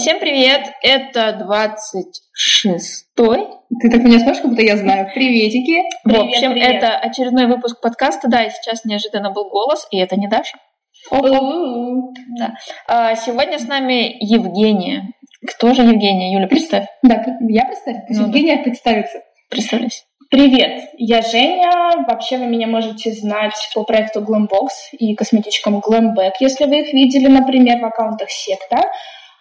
Всем привет! Это 26-й. Ты так меня смотришь, как будто я знаю. Приветики. В общем, привет. это очередной выпуск подкаста. Да, и сейчас неожиданно был голос, и это не Даша. Да. А сегодня с нами Евгения. Кто же Евгения? Юля, представь. Да, я представь. Пусть ну, Евгения да. представится. Представляйся. Привет, я Женя. Вообще вы меня можете знать по проекту Glambox и косметичкам Glamback, если вы их видели, например, в аккаунтах Секта.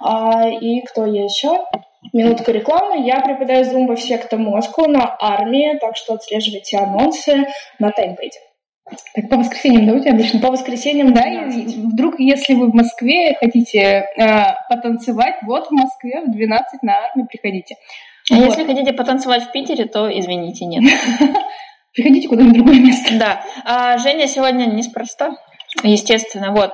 А, и кто я еще? Минутка рекламы. Я преподаю зумба в секта Москву на армии, так что отслеживайте анонсы на таймпейде. Так по воскресеньям, да, у тебя обычно? По воскресеньям, да. И вдруг, если вы в Москве хотите э, потанцевать, вот в Москве в 12 на армии приходите. А вот. если хотите потанцевать в Питере, то извините, нет. Приходите куда-нибудь в другое место. Да. А Женя сегодня неспроста, естественно. Вот.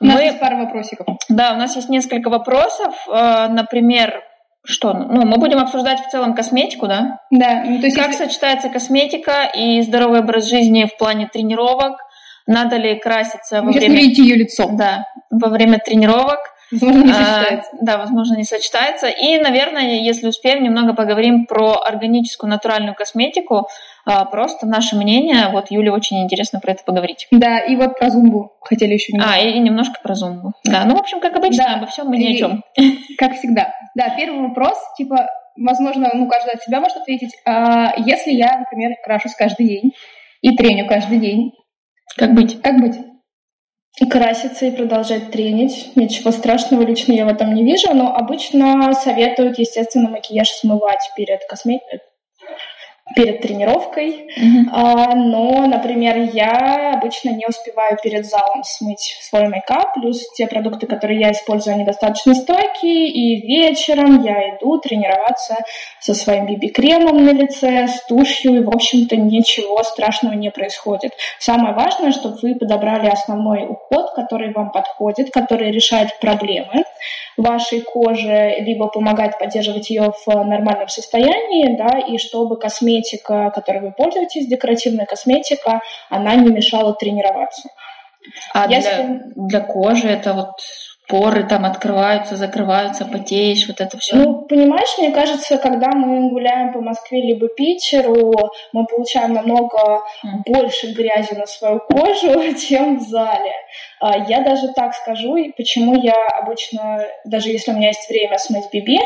У нас Мы... есть пара вопросиков. Да, у нас есть несколько вопросов. Э, например, что? Ну, мы будем обсуждать в целом косметику, да? Да. Ну, то есть как если... сочетается косметика и здоровый образ жизни в плане тренировок? Надо ли краситься во Вы время... видите ее лицо. Да, во время тренировок. Возможно, не а, сочетается. А, да, возможно, не сочетается. И, наверное, если успеем, немного поговорим про органическую натуральную косметику. А, просто наше мнение. Вот Юле очень интересно про это поговорить. Да, и вот про зумбу хотели еще немного. А, и, и немножко про зумбу. Да, ну, в общем, как обычно, да. обо всем мы ни о чем. Как всегда. Да, первый вопрос, типа, возможно, ну, каждый от себя может ответить. А, если я, например, крашусь каждый день и треню каждый день, как быть? Как быть? краситься и продолжать тренить. Ничего страшного лично я в этом не вижу, но обычно советуют, естественно, макияж смывать перед косметикой перед тренировкой. Mm-hmm. А, но, например, я обычно не успеваю перед залом смыть свой мейкап, плюс те продукты, которые я использую, они достаточно стойкие, и вечером я иду тренироваться со своим BB-кремом на лице, с тушью, и, в общем-то, ничего страшного не происходит. Самое важное, чтобы вы подобрали основной уход, который вам подходит, который решает проблемы вашей кожи, либо помогает поддерживать ее в нормальном состоянии, да, и чтобы косметика косметика, которой вы пользуетесь, декоративная косметика, она не мешала тренироваться. А Если... для, для кожи это вот поры там открываются, закрываются, потеешь, вот это все. Ну, понимаешь, мне кажется, когда мы гуляем по Москве либо Питеру, мы получаем намного mm. больше грязи на свою кожу, чем в зале. А, я даже так скажу, почему я обычно, даже если у меня есть время смыть биби,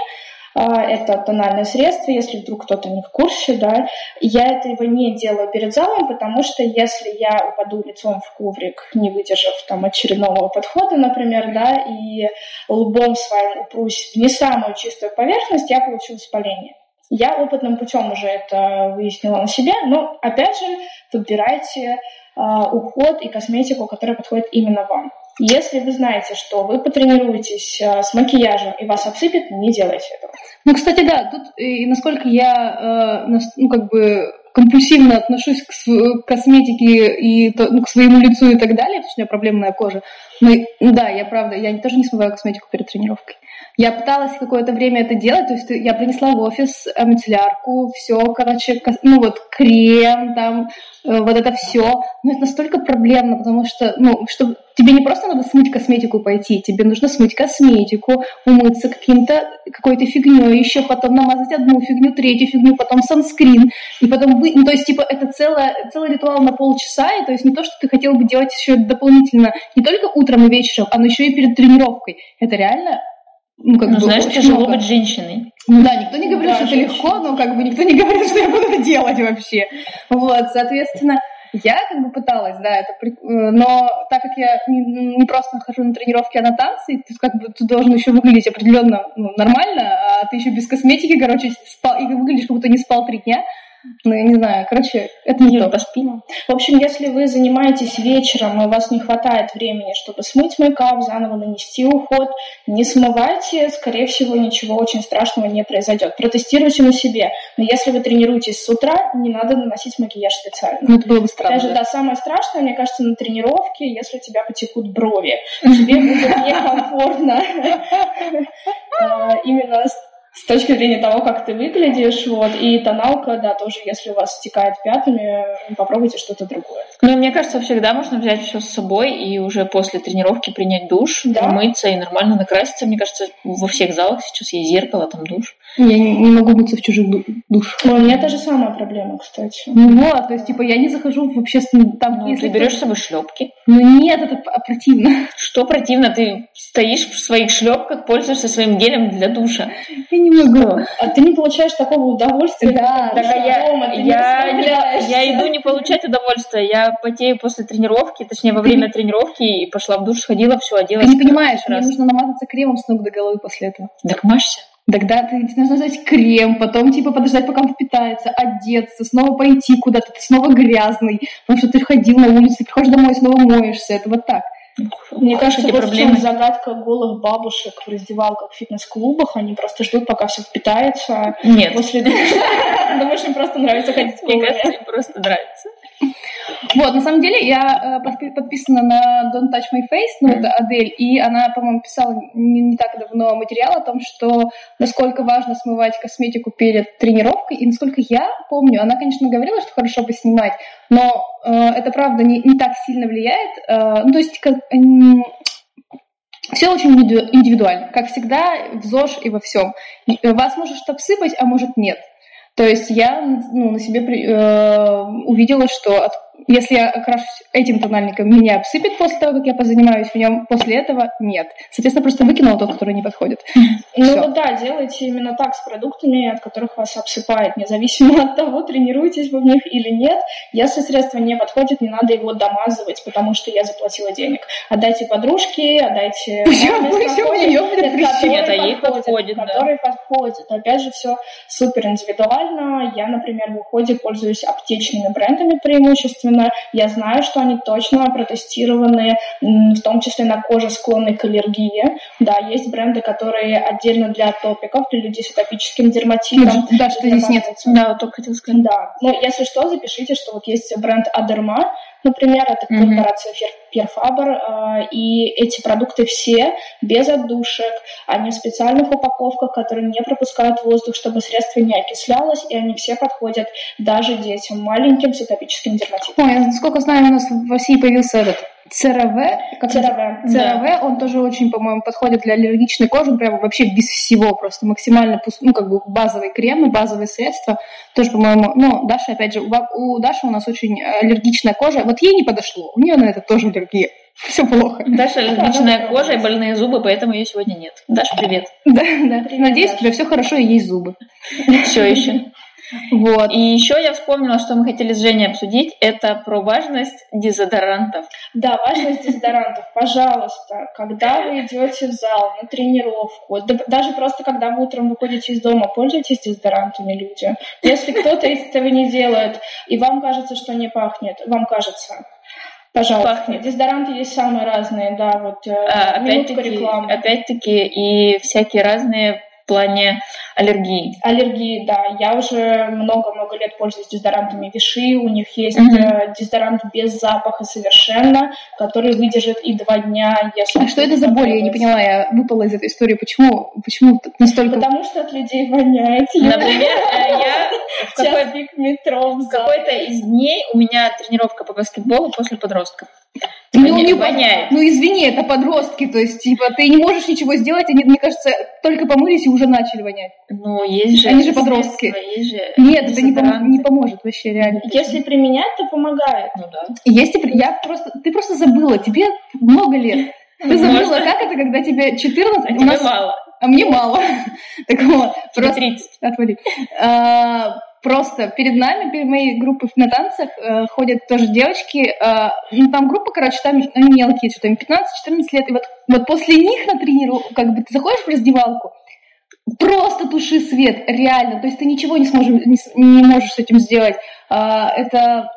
это тональное средство, если вдруг кто-то не в курсе, да. Я этого не делаю перед залом, потому что если я упаду лицом в коврик, не выдержав там очередного подхода, например, да, и лбом своим упрусь в не самую чистую поверхность, я получу воспаление. Я опытным путем уже это выяснила на себе, но опять же подбирайте э, уход и косметику, которая подходит именно вам. Если вы знаете, что вы потренируетесь э, с макияжем и вас обсыпет, не делайте этого. Ну, кстати, да, тут и насколько я, э, ну, как бы компульсивно отношусь к, к косметике и ну, к своему лицу и так далее, потому что у меня проблемная кожа. Но, ну, да, я правда, я тоже не смываю косметику перед тренировкой. Я пыталась какое-то время это делать, то есть я принесла в офис э, мицеллярку, все, короче, ну вот крем, там, э, вот это все. Но это настолько проблемно, потому что, ну, что тебе не просто надо смыть косметику пойти, тебе нужно смыть косметику, умыться каким-то, какой-то фигней, еще потом намазать одну фигню, третью фигню, потом санскрин, и потом вы, ну, то есть, типа, это целое, целый ритуал на полчаса, и то есть не то, что ты хотел бы делать еще дополнительно, не только утром и вечером, а еще и перед тренировкой. Это реально ну, как ну, бы знаешь, тяжело много. быть женщиной. Ну да, никто не говорит, да, что это легко, но как бы никто не говорит, что я буду делать вообще. Вот, соответственно, я как бы пыталась, да, это, но так как я не, не просто хожу на тренировки, а на танцы, ты как бы ты должен еще выглядеть определенно ну, нормально, а ты еще без косметики, короче, спал, и выглядишь, как будто не спал три дня. Ну, я не знаю, короче, это не то. Поспина. В общем, если вы занимаетесь вечером, и у вас не хватает времени, чтобы смыть мейкап, заново нанести уход, не смывайте, скорее всего, ничего очень страшного не произойдет. Протестируйте на себе. Но если вы тренируетесь с утра, не надо наносить макияж специально. Ну, это было бы странно. Даже, да? да, самое страшное, мне кажется, на тренировке, если у тебя потекут брови. Тебе будет некомфортно а, именно с точки зрения того, как ты выглядишь, вот, и тоналка, да, тоже, если у вас стекает пятнами, попробуйте что-то другое. Ну, мне кажется, всегда можно взять все с собой и уже после тренировки принять душ, да? умыться и нормально накраситься. Мне кажется, во всех залах сейчас есть зеркало, там душ. Я не, могу мыться в чужих душ. У меня та же самая проблема, кстати. Ну вот, то есть, типа, я не захожу в общественный... Там, ну, если ты берешь с собой шлепки. Ну нет, это противно. Что противно? Ты стоишь в своих шлепках, пользуешься своим гелем для душа. Я не могу. А ты не получаешь такого удовольствия, да, так а я, дома, я, я иду не получать удовольствие, я потею после тренировки, точнее во время тренировки, и пошла в душ, сходила, все, оделась. Ты не понимаешь, мне нужно намазаться кремом с ног до головы после этого. Так мажься. Тогда ты нужно взять крем, потом типа подождать, пока он впитается, одеться, снова пойти куда-то, ты снова грязный, потому что ты ходил на улицу, ты приходишь домой, снова моешься, это вот так. Мне кажется, вот проблемы. в чем загадка голых бабушек в раздевалках в фитнес-клубах. Они просто ждут, пока все впитается. Нет. После Думаешь, им просто нравится ходить Мне кажется, им просто нравится. Вот, на самом деле, я э, подписана на Don't Touch My Face, ну, это Адель, и она, по-моему, писала не, не так давно материал о том, что насколько важно смывать косметику перед тренировкой, и насколько я помню, она, конечно, говорила, что хорошо бы снимать, но э, это, правда, не, не так сильно влияет. Э, ну, то есть, как, э, все очень индивидуально. Как всегда, в ЗОЖ и во всем. Вас может обсыпать, а может нет. То есть я ну, на себе э, увидела, что от если я окрашусь этим тональником, меня обсыпет после того, как я позанимаюсь в нем, после этого нет. Соответственно, просто выкинула тот, который не подходит. Ну Всё. да, делайте именно так с продуктами, от которых вас обсыпает, независимо от того, тренируетесь вы в них или нет. Если средство не подходит, не надо его домазывать, потому что я заплатила денег. Отдайте подружке, отдайте... Почему, почему ее будет Нет, а ей подходит, Который подходит. Опять же, все супер индивидуально. Я, например, в уходе пользуюсь аптечными брендами преимущественно, естественно, я знаю, что они точно протестированы, в том числе на коже, склонной к аллергии. Да, есть бренды, которые отдельно для топиков, для людей с атопическим дерматитом. Да, что здесь нет. Да, только хотела сказать. Да, но если что, запишите, что вот есть бренд Адерма, например, это корпорация Перфабр, а, и эти продукты все без отдушек, они в специальных упаковках, которые не пропускают воздух, чтобы средство не окислялось, и они все подходят даже детям маленьким с атопическим дерматитом. Ой, насколько знаю, у нас в России появился этот ЦРВ, как ЦРВ, ЦРВ, да. он тоже очень, по-моему, подходит для аллергичной кожи, он прям вообще без всего, просто максимально, ну, как бы базовые кремы, базовые средства, тоже, по-моему, ну, Даша, опять же, у, у Даши у нас очень аллергичная кожа, вот ей не подошло, у нее на это тоже аллергия. Все плохо. Даша аллергичная кожа и больные зубы, поэтому ее сегодня нет. Даша, привет. Да, да. Надеюсь, у тебя все хорошо и есть зубы. Все еще. Вот. И еще я вспомнила, что мы хотели с Женей обсудить, это про важность дезодорантов. Да, важность дезодорантов. Пожалуйста, когда вы идете в зал на тренировку, даже просто когда вы утром выходите из дома, пользуйтесь дезодорантами, люди. Если кто-то этого не делает, и вам кажется, что не пахнет, вам кажется, Пожалуйста. Пахнет. Дезодоранты есть самые разные, да, вот э, а, опять-таки, опять-таки и всякие разные в плане аллергии? Аллергии, да. Я уже много-много лет пользуюсь дезодорантами Виши. У них есть mm-hmm. дезодорант без запаха совершенно, который выдержит и два дня. Если а что это за боль? Я не поняла, я выпала из этой истории. Почему, почему настолько... Потому что от людей воняет. Например, э, я в какой-то из дней у меня тренировка по баскетболу после подростков. Ну, не воняет. Ну, извини, это подростки, то есть, типа, ты не можешь ничего сделать, они, мне кажется, только помылись и уже начали вонять. Ну, есть же... Они же подростки. Есть же Нет, это не, пом- не поможет вообще, реально. Если применять, то помогает. Ну, да. Если... Я просто... Ты просто забыла, тебе много лет. Ты забыла, как это, когда тебе 14... А тебе мало. А мне мало. Так вот. Просто... 30. Отвали. Просто перед нами, перед моей группой на танцах э, ходят тоже девочки. Э, ну, там группа, короче, там они мелкие, что-то им 15-14 лет. И вот, вот после них на тренировку, как бы ты заходишь в раздевалку, просто туши свет, реально. То есть ты ничего не сможешь, не, не можешь с этим сделать. Э, это,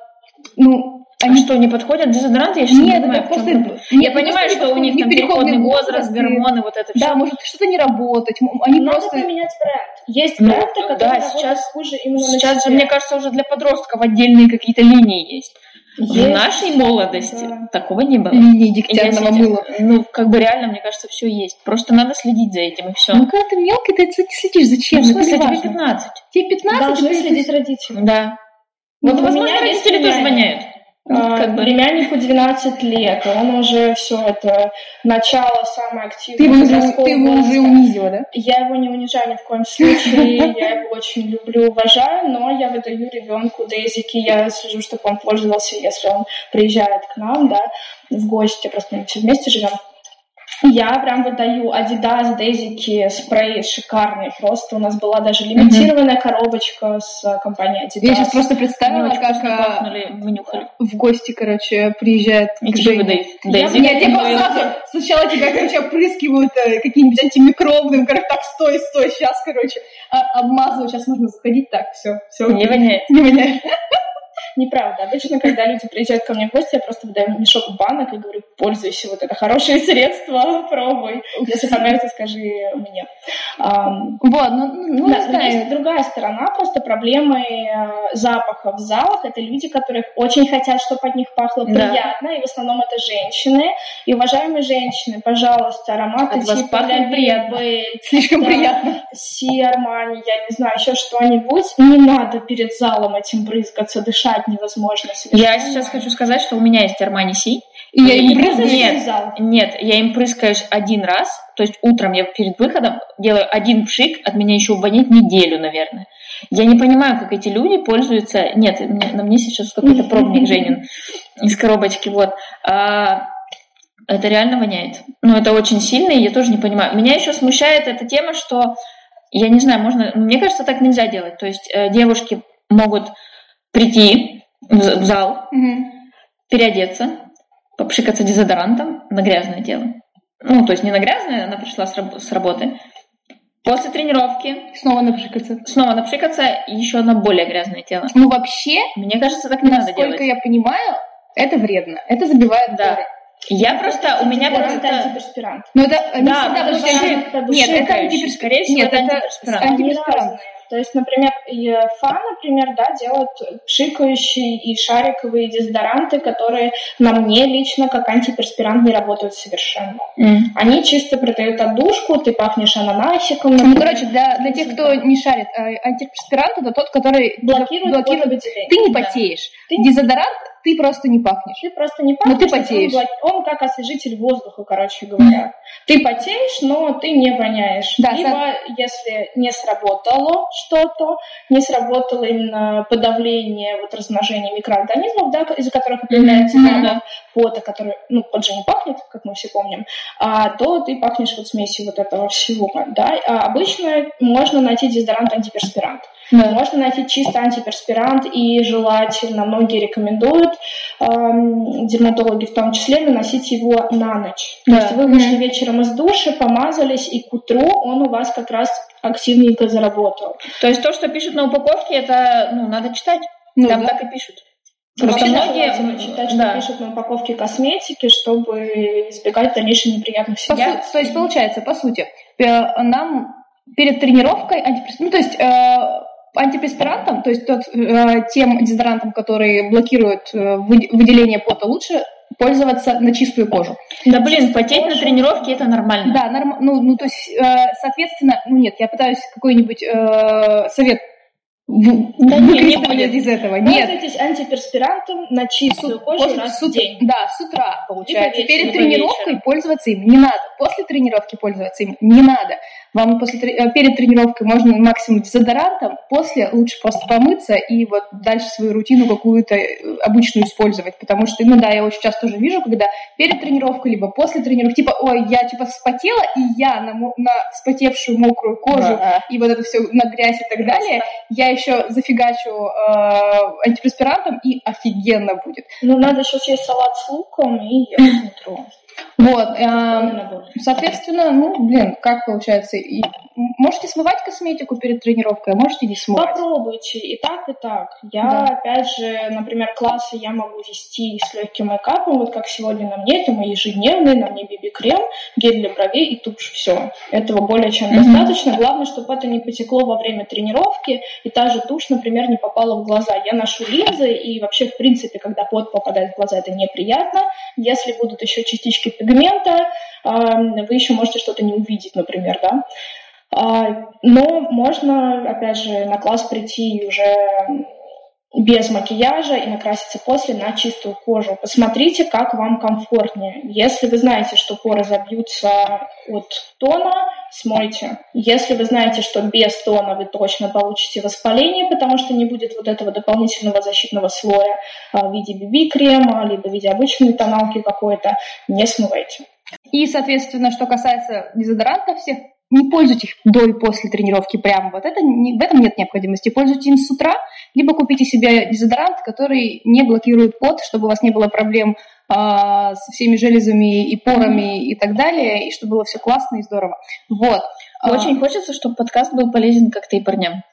ну, они что, не подходят дезодоранты? Я сейчас Нет, не понимаю, это просто... Нет, я понимаю, что у них там переходный возраст, гормоны, вот это все. Да, может что-то не работать. Они Надо просто... поменять бренд. Есть ну, которые да, сейчас, хуже именно Сейчас же, мне кажется, уже для подростков отдельные какие-то линии есть. В Есть, нашей молодости да. такого не было. Линии дегтярного мыла. Ну, как бы реально, мне кажется, все есть. Просто надо следить за этим, и все. Ну, когда ты мелкий, ты не следишь. Зачем? в смысле, не тебе важно. 15. Тебе 15, Должны ты- следить родители. Да. Вот Вот, у возможно, родители тоже воняют. А, Как бы. Племяннику 12 лет, он уже все это начало самое активное Ты его, уже, ты его уже унизила, да? Я его не унижаю ни в коем случае, я его очень люблю, уважаю, но я выдаю ребенку Дейзики, я слежу, чтобы он пользовался, если он приезжает к нам, да, в гости, просто мы все вместе живем. Я прям выдаю Adidas, Дейзики, спрей шикарный. Просто у нас была даже лимитированная коробочка с компанией Adidas. Я сейчас просто представила, как вкусно а, пахнули, мы нюхали. в гости, короче, приезжает И к Жене. выдают. Я Дейзи. Я типа сразу, сначала тебя, короче, опрыскивают э, каким-нибудь антимикробным, короче, так, стой, стой, сейчас, короче, а- обмазываю, сейчас можно заходить, так, все, все. Не воняет. Не воняет. Неправда. Обычно, когда люди приезжают ко мне в гости, я просто выдаю мешок банок и говорю, пользуйся, вот это хорошее средство, пробуй. Если понравится, скажи мне. Вот, ну, ну, ну, да, но есть другая сторона просто проблемы э, запаха в залах. Это люди, которые очень хотят, чтобы от них пахло Да. приятно, и в основном это женщины. И, уважаемые женщины, пожалуйста, ароматы От типа пахнет Ля приятно. Бель, Слишком да, приятно. Си Армани, я не знаю, еще что-нибудь. Не надо перед залом этим брызгаться, дышать невозможно. Я совершенно. сейчас хочу сказать, что у меня есть Армани Си. И я им брызгаю. Нет. Нет, я им прыскаюсь один раз, то есть утром я перед выходом делаю один пшик, от меня еще вонять неделю, наверное. Я не понимаю, как эти люди пользуются... Нет, на мне сейчас какой-то пробник Женин из коробочки, вот. А, это реально воняет. Ну, это очень сильно, и я тоже не понимаю. Меня еще смущает эта тема, что, я не знаю, можно... Мне кажется, так нельзя делать. То есть э, девушки могут прийти в зал, Мгм. переодеться, попшикаться дезодорантом на грязное тело. Ну, то есть не на грязное, она пришла с, раб- с работы. После тренировки Снова напшикаться. снова напшикаться и еще на более грязное тело. Ну, вообще, Мне кажется, так не надо насколько делать. я понимаю, это вредно. Это забивает Да. поры. Я просто, у меня просто... антиперспирант. Но это не Да, всегда, потому что это Нет, это антиперспирант. Нет, это это антиперспирант. Они разные. То есть, например, ФА, например, да, делают пшикающие и шариковые дезодоранты, которые на мне лично как антиперспирант не работают совершенно. М. Они чисто придают отдушку, ты пахнешь ананасиком. Ну, короче, для, для тех, кто не шарит, э, антиперспирант это тот, который блокирует, блокирует. Ты не Да. потеешь. Ты- Дезодорант ты просто не пахнешь. Ты просто не Но ты пахнешь, потеешь. Он, он как освежитель воздуха, короче говоря. Ты потеешь, но ты не воняешь. Да, Либо, если не сработало что-то, не сработало именно подавление, вот размножение микроорганизмов, да, из-за которых появляется Мгм. много пота, который, ну, пот же не пахнет, как мы все помним, а, то ты пахнешь вот смесью вот этого всего, да. А обычно можно найти дезодорант антиперспирант. Можно найти чисто антиперспирант, и желательно, многие рекомендуют, эм, дерматологи в том числе, наносить его на ночь. То Да. есть вы вышли вечером из душа, помазались, и к утру он у вас как раз активненько заработал. То есть то, что пишут на упаковке, это, ну, надо читать. Ну, Там да. так и пишут. Просто многие... читать, что да. пишут на упаковке косметики, чтобы избегать дальнейших ситуаций. су- то есть, получается, по сути, э, нам перед тренировкой антиперспирант, ну, то есть э, антиперспирантом, то есть тот, э, тем дезодорантом, который блокирует э, вы- выделение пота, лучше пользоваться на чистую кожу. Да блин, потеть на кожу. тренировке это нормально. Да, норм... ну, ну, то есть, э, соответственно, ну нет, я пытаюсь какой-нибудь э, совет Да не, не будет. из этого. Нет, Пользуйтесь антиперспирантом на чистую кожу После- раз в день. Да, с утра, получается. Либо Перед тренировкой вечером. пользоваться им не надо. После тренировки пользоваться им не надо. Вам после, э, перед тренировкой можно максимум дезодорантом, после лучше просто помыться и вот дальше свою рутину какую-то э, обычную использовать. Потому что, ну да, я очень часто тоже вижу, когда перед тренировкой, либо после тренировки, типа, ой, я типа вспотела, и я на, на вспотевшую мокрую кожу Да. и вот это все на грязь и так далее, я еще зафигачу э, антиперспирантом, и офигенно будет. Ну, надо еще съесть салат с луком и ехать в метро. Вот, э, соответственно, ну, блин, как получается? И можете смывать косметику перед тренировкой, а можете не смывать? Попробуйте, и так, и так. Я, да. опять же, например, классы я могу вести с легким мейкапом, вот как сегодня на мне, это мои ежедневные, на мне биби-крем, гель для бровей и тушь, все. Этого более чем mm-hmm. достаточно. Главное, чтобы это не потекло во время тренировки, и та же тушь, например, не попала в глаза. Я ношу линзы, и вообще, в принципе, когда пот попадает в глаза, это неприятно. Если будут еще частички пигмента, вы еще можете что-то не увидеть, например, да. А, но можно, опять же, на класс прийти уже без макияжа и накраситься после на чистую кожу. Посмотрите, как вам комфортнее. Если вы знаете, что поры забьются от тона, смойте. Если вы знаете, что без тона вы точно получите воспаление, потому что не будет вот этого дополнительного защитного слоя а, в виде BB-крема, либо в виде обычной тоналки какой-то, не смывайте. И, соответственно, что касается дезодорантов всех, не пользуйтесь их до и после тренировки прямо. Вот это, не, в этом нет необходимости. Пользуйтесь им с утра, либо купите себе дезодорант, который не блокирует пот, чтобы у вас не было проблем э, со всеми железами и порами и так далее, и чтобы было все классно и здорово. Вот. Очень а... хочется, чтобы подкаст был полезен как-то и парням.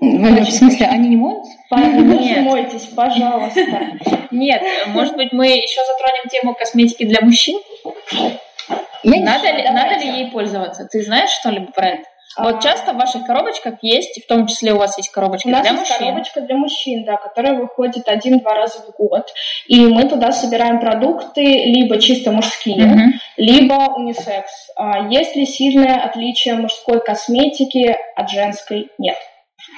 Ну, в смысле, они не моют? Не мойтесь, пожалуйста. Нет, может быть, мы еще затронем тему косметики для мужчин? Я надо, ли, надо ли ей пользоваться? Ты знаешь что-либо про это? А... Вот часто в ваших коробочках есть, в том числе у вас есть коробочка у нас для есть мужчин. коробочка для мужчин, да, которая выходит один-два раза в год. И мы туда собираем продукты либо чисто мужские, угу. либо унисекс. А есть ли сильное отличие мужской косметики от женской? Нет.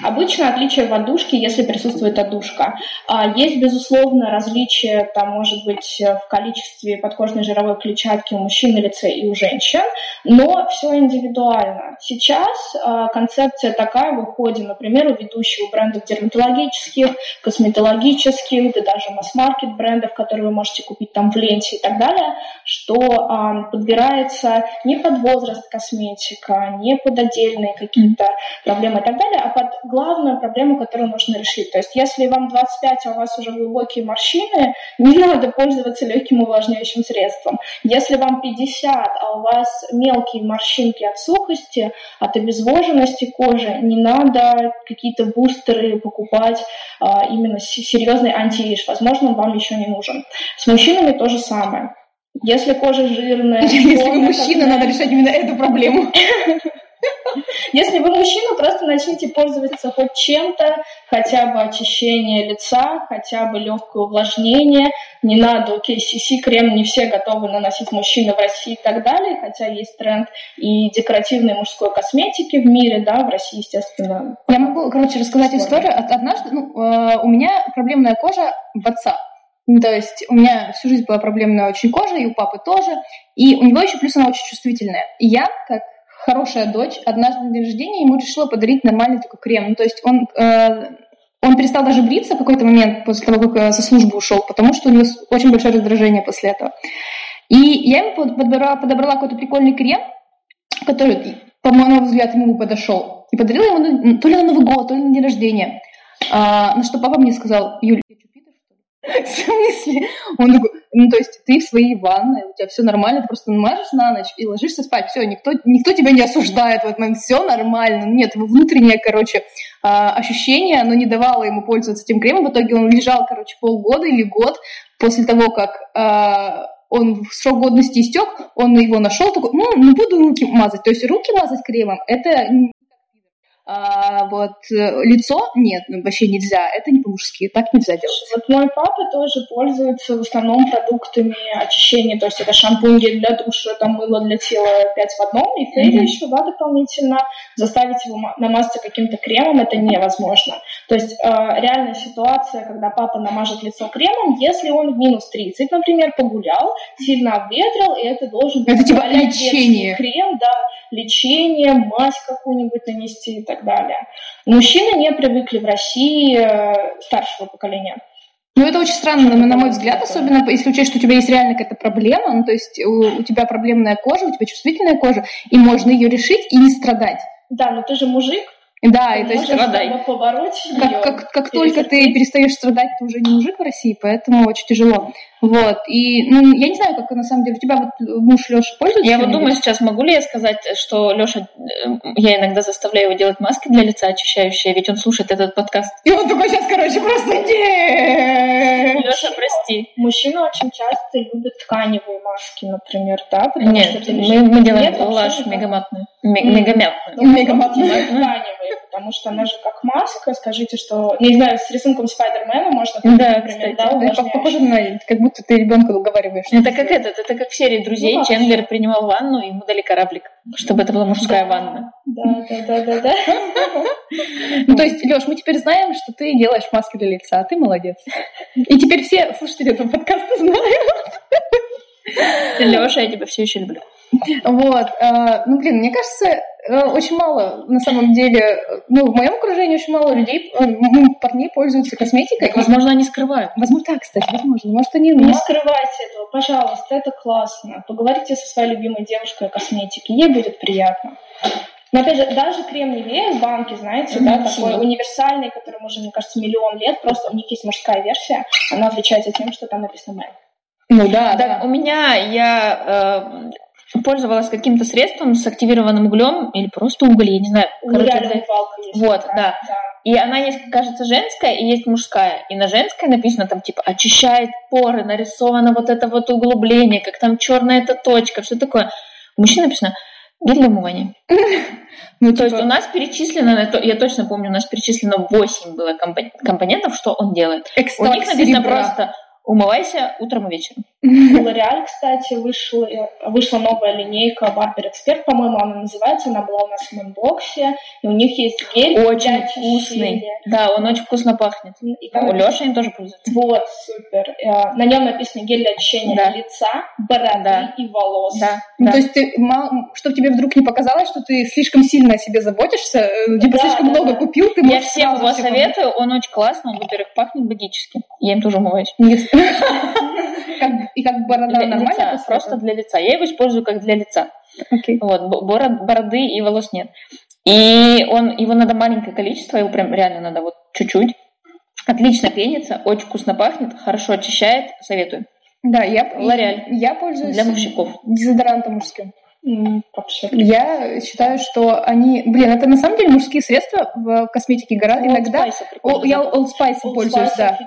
Обычно отличие в отдушке, если присутствует отдушка. А, есть, безусловно, различия, там, может быть, в количестве подкожной жировой клетчатки у мужчин на лице и у женщин, но все индивидуально. Сейчас а, концепция такая в уходе, например, у ведущих брендов дерматологических, косметологических, да даже масс-маркет брендов, которые вы можете купить там в ленте и так далее, что а, подбирается не под возраст косметика, не под отдельные какие-то проблемы и так далее, а под главную проблему, которую нужно решить. То есть если вам 25, а у вас уже глубокие морщины, не надо пользоваться легким увлажняющим средством. Если вам 50, а у вас мелкие морщинки от сухости, от обезвоженности кожи, не надо какие-то бустеры покупать, а, именно серьезный антиэйдж. Возможно, он вам еще не нужен. С мужчинами то же самое. Если кожа жирная... Если вы мужчина, надо решать именно эту проблему. Если вы мужчина, просто начните пользоваться хоть чем-то, хотя бы очищение лица, хотя бы легкое увлажнение. Не надо, окей, CC крем не все готовы наносить мужчины в России и так далее, хотя есть тренд и декоративной мужской косметики в мире, да, в России, естественно. Я могу, короче, рассказать историю. Однажды, ну, э, у меня проблемная кожа в отца. То есть у меня всю жизнь была проблемная очень кожа, и у папы тоже. И у него еще плюс она очень чувствительная. И я, как хорошая дочь, однажды на день рождения ему решила подарить нормальный такой крем. Ну, то есть он, э, он перестал даже бриться в какой-то момент после того, как э, со службы ушел, потому что у него очень большое раздражение после этого. И я ему подобрала, подобрала какой-то прикольный крем, который, по моему взгляду, ему подошел. И подарила ему то ли на Новый год, то ли на день рождения. А, на что папа мне сказал, Юля, ты что, пидор, что ли? В смысле? Он такой, ну, то есть ты в своей ванной, у тебя все нормально, ты просто намажешь на ночь и ложишься спать. Все, никто, никто тебя не осуждает в этот момент, все нормально. Ну, нет, внутреннее, короче, а, ощущение, оно не давало ему пользоваться этим кремом. В итоге он лежал, короче, полгода или год после того, как а, он срок годности истек, он его нашел, такой, ну, не буду руки мазать. То есть руки мазать кремом, это а, вот э, лицо нет, ну, вообще нельзя, это не по-мужски, так нельзя делать. Вот мой папа тоже пользуется в основном продуктами очищения, то есть это шампунь для душа, там мыло для тела 5 в одном, и фейри mm-hmm. еще, да, дополнительно. Заставить его намазаться каким-то кремом это невозможно. То есть э, реальная ситуация, когда папа намажет лицо кремом, если он в минус 30, например, погулял, сильно обветрил, и это должен быть... Это типа лечение. Крем, да, лечение, мазь какую-нибудь нанести так далее. Мужчины не привыкли в России э, старшего поколения. Ну, это очень странно, на, на мой взгляд, особенно если учесть, что у тебя есть реально какая-то проблема, ну, то есть у, у тебя проблемная кожа, у тебя чувствительная кожа, и можно ее решить и не страдать. Да, но ты же мужик, Да, и то есть Страдай. побороть как, как, как только ты перестаешь страдать, ты уже не мужик в России, поэтому очень тяжело. Вот. И, ну, я не знаю, как на самом деле, у тебя вот муж Леша пользуется? Я вот думаю сейчас, могу ли я сказать, что Леша, я иногда заставляю его делать маски для лица очищающие, ведь он слушает этот подкаст. И он такой сейчас, короче, просто нет. Прости. Мужчины очень часто любят тканевые маски, например, да? Потому Нет, что мы, мы делаем Нет, так. мегаматную. Мегамятную. Ну, попробуйте тканевые, потому что она же как маска. Скажите, что, я не знаю, с рисунком Спайдермена можно, Да, например, кстати. да, увлажняющий. похоже на, как будто ты ребенка уговариваешь. Это как этот, это как в серии друзей. Ну. Чендлер принимал ванну, и ему дали кораблик, чтобы это была мужская ванна. Да, да, да, да, да. Ну, то есть, Леш, мы теперь знаем, что ты делаешь маски для лица, а ты молодец. И теперь все слушатели этого подкаста знают. Леша, я тебя все еще люблю. Вот. э, Ну, блин, мне кажется, э, очень мало, на самом деле, ну, в моем окружении очень мало людей, э, парней пользуются косметикой. Так, возможно, они скрывают. Возможно, так, кстати, возможно. Может, они... Не скрывайте этого, пожалуйста, это классно. Поговорите со своей любимой девушкой о косметике, ей будет приятно. Но опять же, даже крем Нивея в банке, знаете, да, такой универсальный, которому уже, мне кажется, миллион лет, просто у них есть мужская версия, она отличается тем, что там написано «мэн». Ну, да, Так, да. у меня я э, пользовалась каким-то средством с активированным углем или просто уголь, я не знаю. короче, для- умывалка есть. Вот, такая, да. И она есть, кажется, женская и есть мужская. И на женской написано там типа очищает поры, нарисовано вот это вот углубление, как там черная эта точка, все такое. У мужчин написано для умывания. Ну, То есть типа, у нас перечислено, я точно помню, у нас перечислено 8 было компо- компонентов, что он делает. У экстракт них написано серебра. просто умывайся утром и вечером. L'Oreal, кстати, вышла, вышла новая линейка Barber Expert, по-моему, она называется, она была у нас в инбоксе, и у них есть гель Очень вкусный. Да, он очень вкусно пахнет. И там У Леши им тоже пользуется. Вот, супер. Э, На нем написано гель для очищения Да. лица, бороды Да. и волос. Да, Ну, да. То есть ты, чтобы тебе вдруг не показалось, что ты слишком сильно о себе заботишься, э, типа Да, слишком да, много да. купил, ты Я всем его советую, он очень классный, он, во-первых, пахнет магически. Я им тоже умываюсь. помыть. И как борода нормально? просто для лица. Я его использую как для лица. Вот, бо- бород- бороды и волос нет. И он, его надо маленькое количество, его прям реально надо вот чуть-чуть. Отлично пенится, очень вкусно пахнет, хорошо очищает, советую. Да, я, L'Oreal. я пользуюсь Для мужиков. дезодорантом мужским. Вообще. Я считаю, что они... Блин, это на самом деле мужские средства в косметике гораздо Old иногда... Spice прикольно О, я. Old Spice Old пользуюсь, Spice да.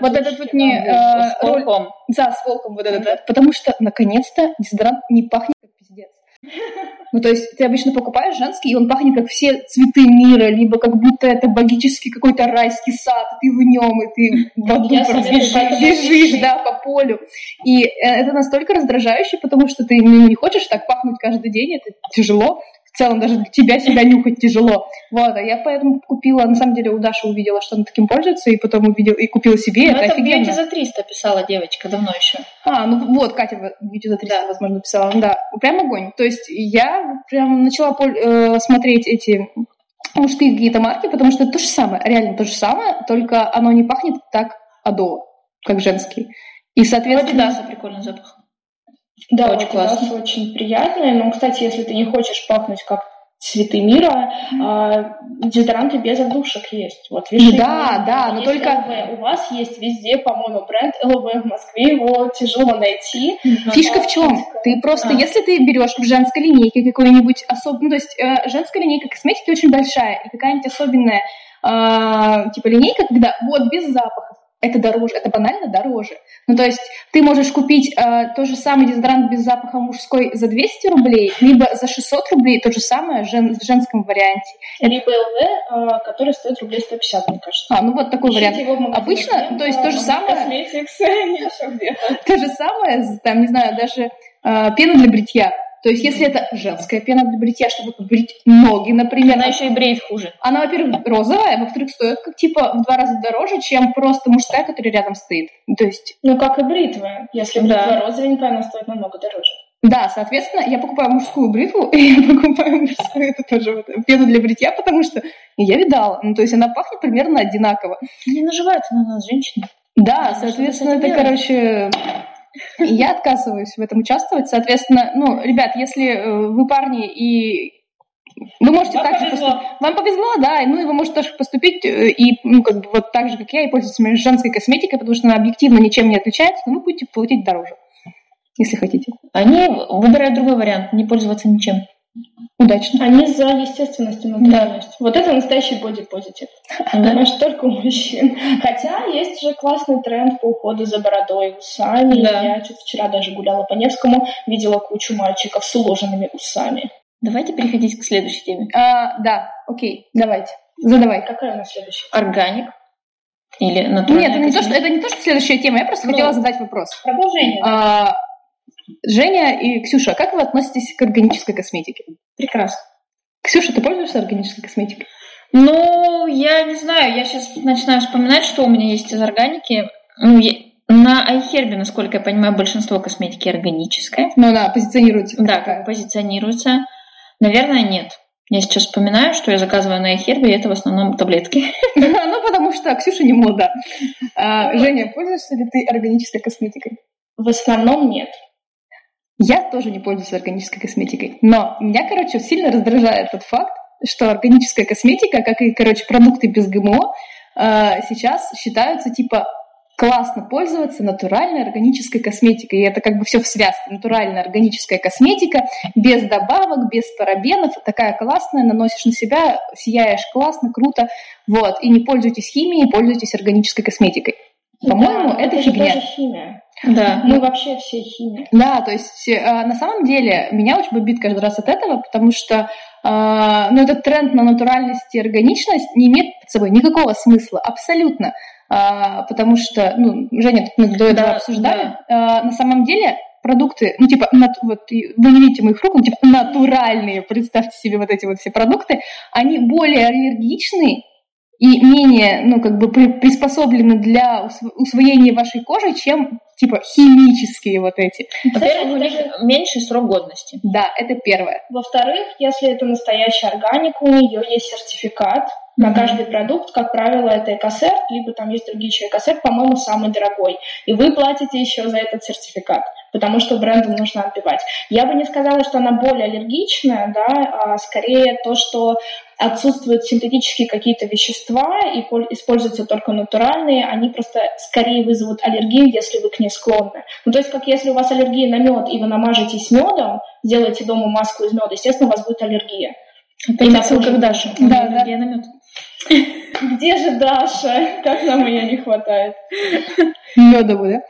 Вот этот вот не... да. э, С волком. Да, с волком вот этот. Потому что, наконец-то, дезодорант не пахнет. Ну, то есть ты обычно покупаешь женский, и он пахнет как все цветы мира, либо как будто это магический какой-то райский сад, и ты в нем, и ты в аду бежишь, да, по полю. И э, это настолько раздражающе, потому что ты ну, не хочешь так пахнуть каждый день, это тяжело. В целом даже для тебя себя нюхать тяжело. Вот, а я поэтому купила, на самом деле у Даши увидела, что она таким пользуется, и потом увидела и купила себе, Ну, это, это офигенно. Бьюти за 300 писала девочка давно еще. А, ну вот, Катя Beauty за 300, возможно, писала. Да, прям огонь. То есть я прям начала э, смотреть эти мужские какие-то марки, потому что это то же самое, реально то же самое, только оно не пахнет так адово, как женский. И, У соответственно... Адидаса прикольный запах. Да, Очень очень классно. очень приятные. Но, кстати, если ты не хочешь пахнуть как цветы мира, а, дезодоранты без отдушек есть. Вот Виши, Да, да, но есть только- LV. У вас есть везде, по-моему, бренд LV в Москве, его тяжело найти. Фишка А, в чем? фишка. Ты просто, А. если ты берешь в женской линейке какой-нибудь особенный, ну, то есть э, женская линейка косметики очень большая, и какая-нибудь особенная э, типа линейка, когда вот без запахов, это дороже, это банально дороже. Ну, то есть ты можешь купить э, тот же самый дезодорант без запаха мужской за 200 рублей, либо за 600 рублей то же самое жен- в женском варианте. Либо LV, а, который стоит рублей 150, мне кажется. А, ну вот такой Ищите вариант. Обычно, Бренда, то есть то же самое-. То же самое, там, не знаю, даже э, пена для бритья. То есть если это женская пена для бритья, чтобы побрить ноги, например, Она еще и бреет хуже. Она, во-первых, розовая, во-вторых, стоит как типа в два раза дороже, чем просто мужская, которая рядом стоит. То есть, Ну, как и бритва. Если Да. бритва розовенькая, она стоит намного дороже. да, соответственно, я покупаю мужскую бритву, и я покупаю мужскую это тоже вот, пену для бритья, потому что я видала. Ну, то есть она пахнет примерно одинаково. Не наживаются на нас женщины. Да, с соответственно, это, делаешь? короче, я отказываюсь в этом участвовать. Соответственно, ну, ребят, если э, вы парни и Вы можете Вам также повезло. поступить. Вам повезло, да, ну и вы можете тоже поступить э, и, ну, как бы вот так же, как я, и пользоваться женской косметикой, потому что она объективно ничем не отличается, но вы будете платить дороже, если хотите. Они выбирают другой вариант, не пользоваться ничем. Удачно. Они за естественность и натуральность. Вот это настоящий боди-позитив. Да. Может, только у мужчин. Хотя есть же классный тренд по уходу за бородой усами. Да. Я чуть вчера даже гуляла по Невскому, видела кучу мальчиков с уложенными усами. Давайте переходить к следующей теме. А, да, окей, давайте. Задавай. Какая у нас следующая? Органик или натуральная Нет, это не, то, что, это не то, что следующая тема, я просто Ну. хотела задать вопрос. Продолжение. А, Женя и Ксюша, как вы относитесь к органической косметике? Прекрасно. Ксюша, ты пользуешься органической косметикой? Ну, я не знаю, я сейчас начинаю вспоминать, что у меня есть из органики. Ну, я- На iHerb, насколько я понимаю, большинство косметики органическое. Ну, она позиционируется. как Да, такая. как позиционируется. Наверное, нет. Я сейчас вспоминаю, что я заказываю на iHerb, и это в основном таблетки. Ну, потому что Ксюша не молода. А, Женя, пользуешься ли ты органической косметикой? В основном нет. Я тоже не пользуюсь органической косметикой. Но меня, короче, сильно раздражает тот факт, что органическая косметика, как и, короче, продукты без ГМО, э, сейчас считаются, типа, классно пользоваться натуральной органической косметикой. И это как бы все в связке. Натуральная органическая косметика, без добавок, без парабенов. Такая классная, наносишь на себя, сияешь классно, круто. Вот. И не пользуйтесь химией, пользуйтесь органической косметикой. По-моему, Да, это же фигня. химия. Да. Мы вообще все химия. Да, то есть э, на самом деле меня очень бомбит каждый раз от этого, потому что э, ну, этот тренд на натуральность и органичность не имеет под собой никакого смысла, абсолютно. А, потому что, ну, Женя, тут мы до этого Да, обсуждали, а, на самом деле продукты, ну, типа, нат- вот, вы не видите моих рук, ну, типа, натуральные, представьте себе вот эти вот все продукты, они более аллергичны и менее, ну, как бы при- приспособлены для усв- усвоения вашей кожи, чем, типа, химические вот эти. Во-первых, у них меньший срок годности. Да, это первое. Во-вторых, если это настоящая органика, у нее есть сертификат на Мгм. каждый продукт. Как правило, это экосерт, либо там есть другие еще экосерт, по-моему, самый дорогой. И вы платите еще за этот сертификат, потому что бренду нужно отбивать. Я бы не сказала, что она более аллергичная, да, а скорее то, что отсутствуют синтетические какие-то вещества и пол- используются только натуральные, они просто скорее вызовут аллергию, если вы к ней склонны. Ну, то есть, как если у вас аллергия на мед, и вы намажетесь медом, сделаете дома маску из меда, естественно, у вас будет аллергия. Опять И отсылка к Даше. Да, да. аллергия на мед. Где же Даша? Как нам ее не хватает? Медовую,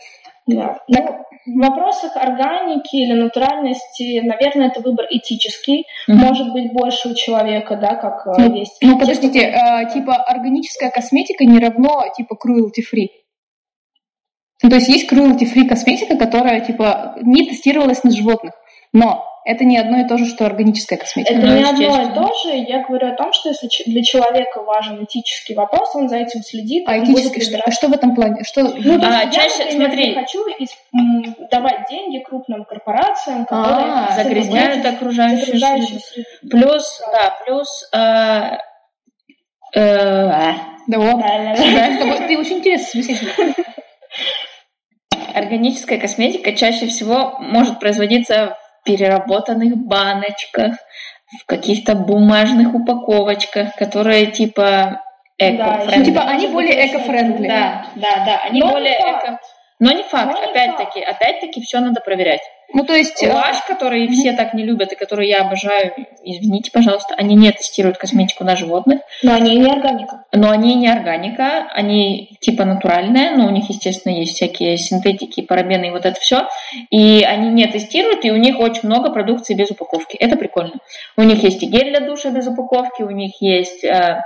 да? Да. Ну, в вопросах органики или натуральности, наверное, это выбор этический. Мгм. Может быть, больше у человека, да, как э, Ну, есть. Ну, Те, подождите, э, типа органическая косметика не равно типа cruelty free. Ну, то есть есть cruelty free косметика, которая типа не тестировалась на животных, но это не одно и то же, что органическая косметика. Это Ну, не одно и то же. Я говорю о том, что если для человека важен этический вопрос, он за этим следит. А он этически будет что, что в этом плане? Что... Ну, А, я, чаще, например, смотри. не хочу м, давать деньги крупным корпорациям, которые А, Загрязняют окружающую окружающую среду. Плюс, да, плюс... э, э, а, Да, вот. Ты очень интересный собеседник. Органическая косметика чаще всего может производиться в переработанных баночках, в каких-то бумажных упаковочках, которые типа эко Да, Ну, типа они более эко-френдли. Да, да, да, они Но не более факт. эко. Но не факт, опять-таки, опять-таки все надо проверять. Ну, то есть... Лаш, который все так не любят и который я обожаю, извините, пожалуйста, они не тестируют косметику на животных, Но они не органика. но они не органика, они типа натуральные, но у них, естественно, есть всякие синтетики, парабены и вот это все. И они не тестируют, и у них очень много продукции без упаковки. Это прикольно. У них есть и гель для душа без упаковки, у них есть э,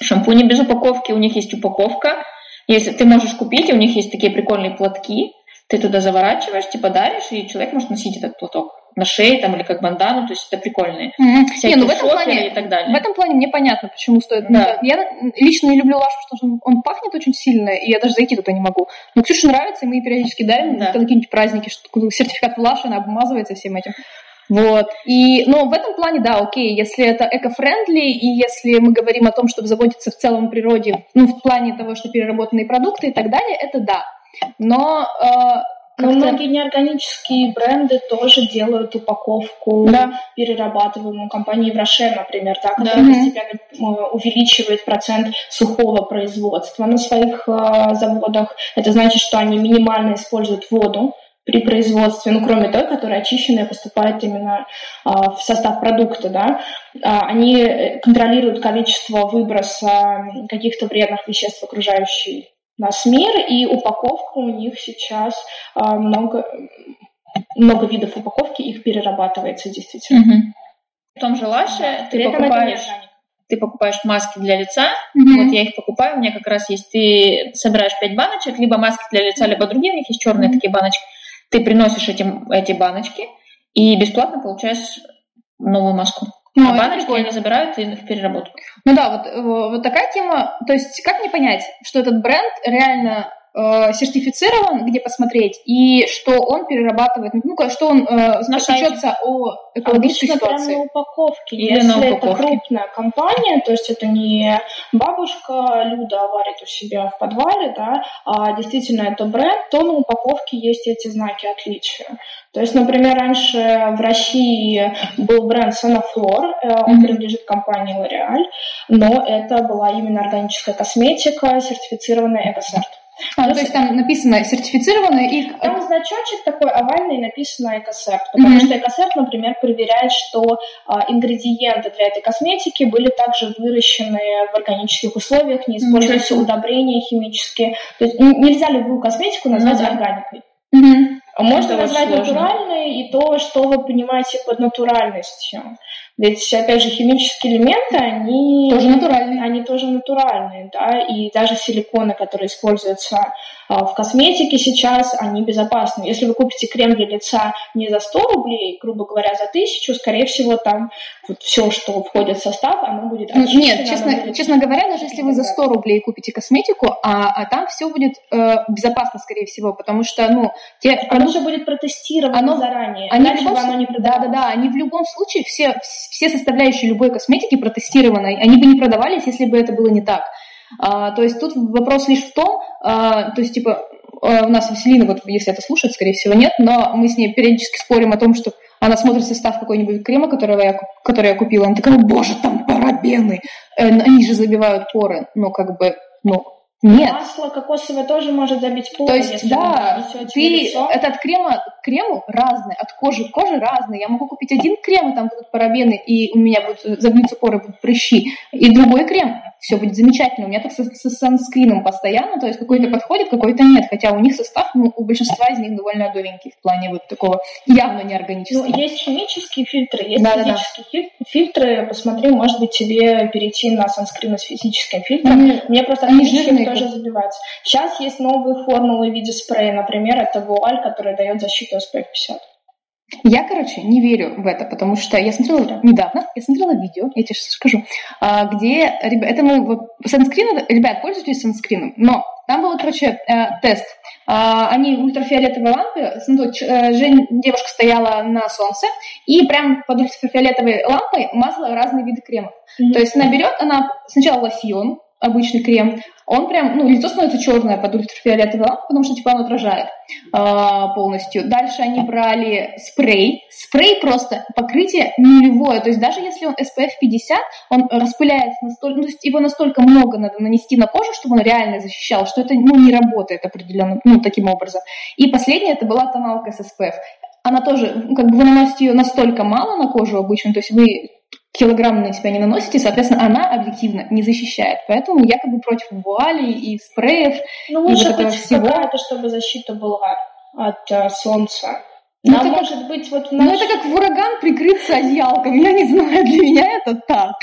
шампуни без упаковки, у них есть упаковка. Если ты можешь купить, у них есть такие прикольные платки, ты туда заворачиваешь, типа даришь, и человек может носить этот платок на шее там или как бандану, то есть это прикольные. Всякие Не, ну в этом плане и так далее. В этом плане мне понятно, почему стоит. Да. Я лично не люблю лаш, потому что он, он пахнет очень сильно, и я даже зайти туда не могу. Но Ксюше нравится, и мы ей периодически дарим Да. на какие-нибудь праздники, что сертификат в лаш, она обмазывается всем этим. Вот. И, но в этом плане, да, окей, если это эко-френдли, и если мы говорим о том, чтобы заботиться в целом о природе, ну, в плане того, что переработанные продукты и так далее, это да. Но э, Но многие неорганические бренды тоже делают упаковку да. перерабатываемую. Компания Евроше, например, да, которая да. постепенно э, увеличивает процент сухого производства на своих э, заводах. Это значит, что они минимально используют воду при производстве, ну, кроме той, которая очищенная поступает именно а, в состав продукта, да, а, они контролируют количество выброса каких-то вредных веществ в окружающий нас мир, и упаковка у них сейчас а, много, много видов упаковки, их перерабатывается действительно. Угу. В том же Лаше ты покупаешь ты покупаешь маски для лица, mm-hmm. вот я их покупаю, у меня как раз есть, ты собираешь 5 баночек, либо маски для лица, либо другие, у них есть черные mm-hmm. такие баночки, ты приносишь эти, эти баночки и бесплатно получаешь новую маску. Ну, а баночки прикольно. они забирают и в переработку. Ну да, вот, вот такая тема. То есть как мне понять, что этот бренд реально э, сертифицирован, где посмотреть, и что он перерабатывает, ну, что он э, печется о экологической Обычно ситуации. на упаковке. Или Если на упаковке. это крупная компания, то есть это не бабушка Люда варит у себя в подвале, да, а действительно это бренд, то на упаковке есть эти знаки отличия. То есть, например, раньше в России был бренд Сонофлор, э, он mm-hmm. принадлежит компании L'Oreal, но это была именно органическая косметика, сертифицированная Экосерт. А, то есть там написано сертифицированное и... Там значочек такой овальный, написано экосерт, потому mm-hmm. что экосерт, например, проверяет, что а, ингредиенты для этой косметики были также выращены в органических условиях, не используются mm-hmm. удобрения химические. То есть нельзя любую косметику назвать mm-hmm. органикой. Mm-hmm. Можно назвать натуральной и то, что вы понимаете под натуральностью. Ведь, опять же, химические элементы, они тоже натуральные. Они тоже натуральные, да, и даже силиконы, которые используются а, в косметике сейчас, они безопасны. Если вы купите крем для лица не за 100 рублей, грубо говоря, за 1000, скорее всего, там вот все, что входит в состав, оно будет очищено. Нет, честно, будет... честно говоря, даже если вы за 100 рублей купите косметику, а, а там все будет э, безопасно, скорее всего, потому что, ну, те оно же будет протестировано оно, заранее, они иначе вам оно не Да, да, да, они в любом случае, все, все составляющие любой косметики протестированы, они бы не продавались, если бы это было не так. А, то есть тут вопрос лишь в том, а, то есть типа а, у нас Василина, вот если это слушает, скорее всего нет, но мы с ней периодически спорим о том, что она смотрит состав какой-нибудь крема, которого я, который я купила, она такая, боже, там парабены, э, они же забивают поры, ну как бы, ну нет. Масло кокосовое тоже может забить поры. То есть, да, ты, это от крема к крему разный, от кожи к коже разный. Я могу купить один крем, и там будут парабены, и у меня будут забьются поры, будут прыщи. И другой крем, все будет замечательно. У меня так со, со санскрином постоянно, то есть какой-то подходит, какой-то нет. Хотя у них состав, ну, у большинства из них довольно адовенький в плане вот такого явно неорганического. Ну, есть химические фильтры, есть да, физические да. фильтры. Посмотри, может быть, тебе перейти на санскрины с физическим фильтром. Они, Мне просто они жирные тоже забиваются. Сейчас есть новые формулы в виде спрея. Например, это вуаль, который дает защиту SPF 50. Я, короче, не верю в это, потому что я смотрела недавно, я смотрела видео, я тебе сейчас скажу, а, где, это мы, вот, санскрин, ребят, пользуйтесь санскрином, но там был, короче, э, тест. А, они ультрафиолетовые лампы, ну, э, Жень, девушка стояла на солнце, и прям под ультрафиолетовой лампой мазала разные виды кремов. Mm-hmm. То есть она берет, она сначала лосьон, обычный крем, он прям, ну, лицо становится черное под ультрафиолетовой лампой, потому что, типа, он отражает э, полностью. Дальше они брали спрей. Спрей просто покрытие нулевое. То есть даже если он SPF 50, он распыляется настолько, ну, то есть его настолько много надо нанести на кожу, чтобы он реально защищал, что это, ну, не работает определенно, ну, таким образом. И последнее, это была тоналка с SPF она тоже, ну, как бы вы наносите ее настолько мало на кожу обычно, то есть вы килограмм на себя не наносите, соответственно, она объективно не защищает. Поэтому я как бы против вуали и спреев. Ну, лучше и вот хоть всего. какая-то, чтобы защита была от uh, солнца. Ну, а может как, быть, вот наш... Ну, это как в ураган прикрыться одеялком. Я не знаю, для меня это так.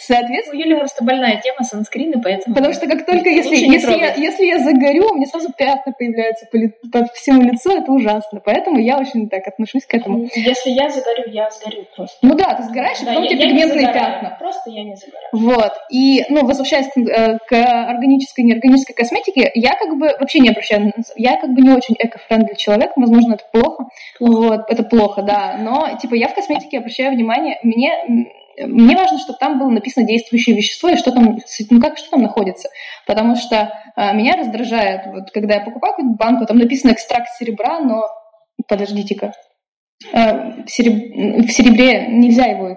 Соответственно... У Юли просто больная тема санскрины, поэтому... Потому что как только, если, если, я, если я загорю, у меня сразу пятна появляются по, ли, по всему лицу, это ужасно. Поэтому я очень так отношусь к этому. Если я загорю, я сгорю просто. Ну да, ты сгораешь, да, и потом у тебя пигментные пятна. Просто я не загораю. Вот. И, ну, возвращаясь к, э, к органической и неорганической косметике, я как бы вообще не обращаю... Я как бы не очень эко-френдли человек, возможно, это плохо. Вот, это плохо, да. Но, типа, я в косметике обращаю внимание, мне мне важно, чтобы там было написано действующее вещество и что там, ну как, что там находится. Потому что э, меня раздражает, вот когда я покупаю какую-то банку, там написано экстракт серебра, но подождите-ка, э, в, сереб... в серебре нельзя его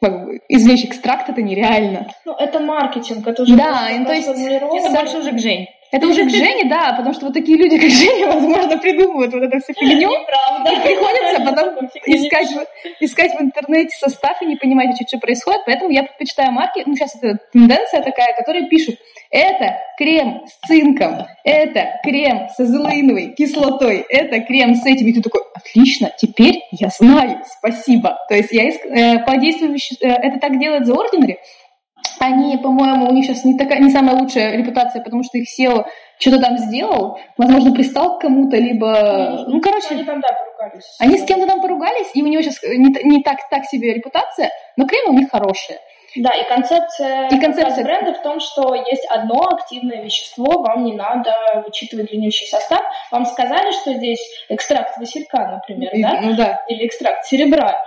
как бы, извлечь экстракт, это нереально. Ну, это маркетинг, это уже да, то есть это больше уже к Жень. Это уже к Жене, да, потому что вот такие люди, как Женя, возможно, придумывают вот эту всю фигню. Неправда. И приходится потом искать, искать в интернете состав и не понимать, что, что происходит. Поэтому я предпочитаю марки, ну, сейчас это тенденция такая, которые пишут, это крем с цинком, это крем с азелаиновой кислотой, это крем с этим. И ты такой, отлично, теперь я знаю, спасибо. То есть я иск... э, по действию э, это так делает The Ordinary, они, по-моему, у них сейчас не, такая, не самая лучшая репутация, потому что их SEO что-то там сделал, возможно, пристал к кому-то, либо... Ну, короче... Они там, да, поругались. Они с кем-то там поругались, и у него сейчас не, не так, так себе репутация, но крем у них хорошие. Да, и концепция, и концепция бренда в том, что есть одно активное вещество, вам не надо вычитывать длиннющий состав. Вам сказали, что здесь экстракт василька, например, и, да? Ну да. Или экстракт серебра.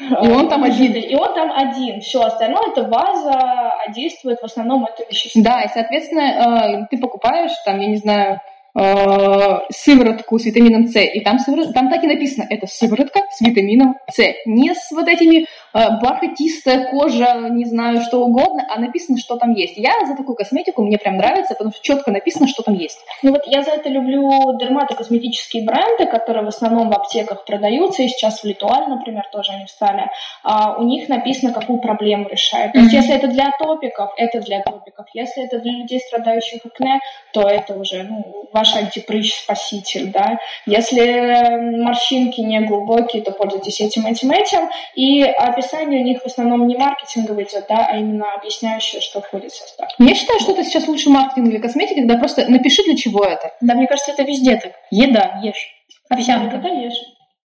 И он там один. И он там один. Все остальное это база, а действует в основном это вещество. Да, и, соответственно, э, ты покупаешь там, я не знаю, э, сыворотку с витамином С, и там, там так и написано, это сыворотка с витамином С. Не с вот этими бархатистая кожа, не знаю, что угодно, а написано, что там есть. Я за такую косметику, мне прям нравится, потому что четко написано, что там есть. Ну вот я за это люблю дерматокосметические бренды, которые в основном в аптеках продаются, и сейчас в Литуаль, например, тоже они встали. А у них написано, какую проблему решают. То есть если это для топиков, это для топиков. Если это для людей, страдающих акне, то это уже ну, ваш антипрыщ-спаситель, да. Если морщинки не глубокие, то пользуйтесь этим, этим, этим. И описание у них в основном не маркетинговое идет, да, а именно объясняющее, что входит в состав. Я считаю, что это сейчас лучше маркетинг для косметики, когда просто напиши, для чего это. Да, мне кажется, это везде так. Еда, ешь. Овсянка. Да, ешь.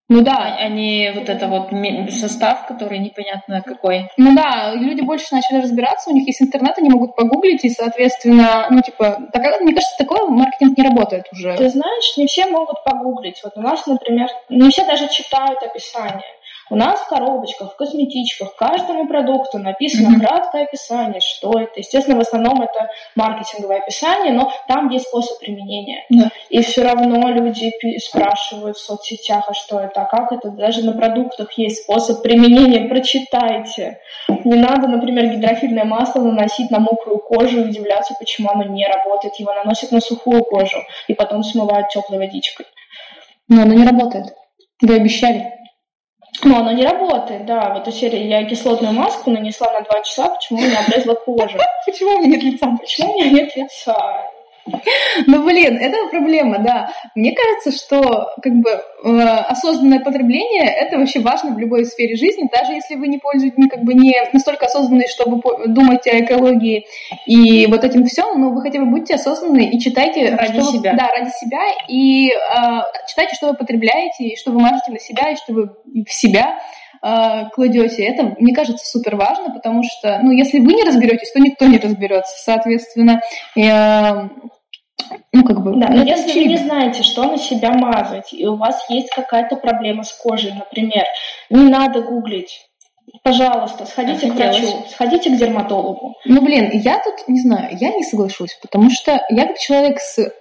Ну да. А не вот это вот состав, который непонятно какой. Ну да, люди больше начали разбираться, у них есть интернет, они могут погуглить, и, соответственно, ну типа, так, мне кажется, такой маркетинг не работает уже. Ты знаешь, не все могут погуглить. Вот у нас, например, не все даже читают описание. У нас в коробочках, в косметичках, каждому продукту написано mm-hmm. краткое описание, что это. Естественно, в основном это маркетинговое описание, но там есть способ применения. Yeah. И все равно люди спрашивают в соцсетях, а что это, а как это. Даже на продуктах есть способ применения, прочитайте. Не надо, например, гидрофильное масло наносить на мокрую кожу и удивляться, почему оно не работает. Его наносят на сухую кожу и потом смывают теплой водичкой. Но оно не работает. Вы обещали. Но оно не работает, да. Вот эту серии я кислотную маску нанесла на два часа, почему у меня облезла кожа. Почему у меня нет лица? Почему у меня нет лица? Ну, блин, это проблема, да. Мне кажется, что как бы э, осознанное потребление это вообще важно в любой сфере жизни, даже если вы не пользуетесь, как бы не настолько осознанные, чтобы думать о экологии и вот этим всем, но вы хотя бы будьте осознанны и читайте ради что себя. Вы, да, ради себя и э, читайте, что вы потребляете, и что вы мажете на себя, и что вы в себя э, кладете. Это, мне кажется, супер важно, потому что, ну, если вы не разберетесь, то никто не разберется. Соответственно, ну, как бы, да, но если очевидно. вы не знаете, что на себя мазать, и у вас есть какая-то проблема с кожей, например, не надо гуглить. Пожалуйста, сходите а к врачу, делать? сходите к дерматологу. Ну, блин, я тут, не знаю, я не соглашусь, потому что я как человек с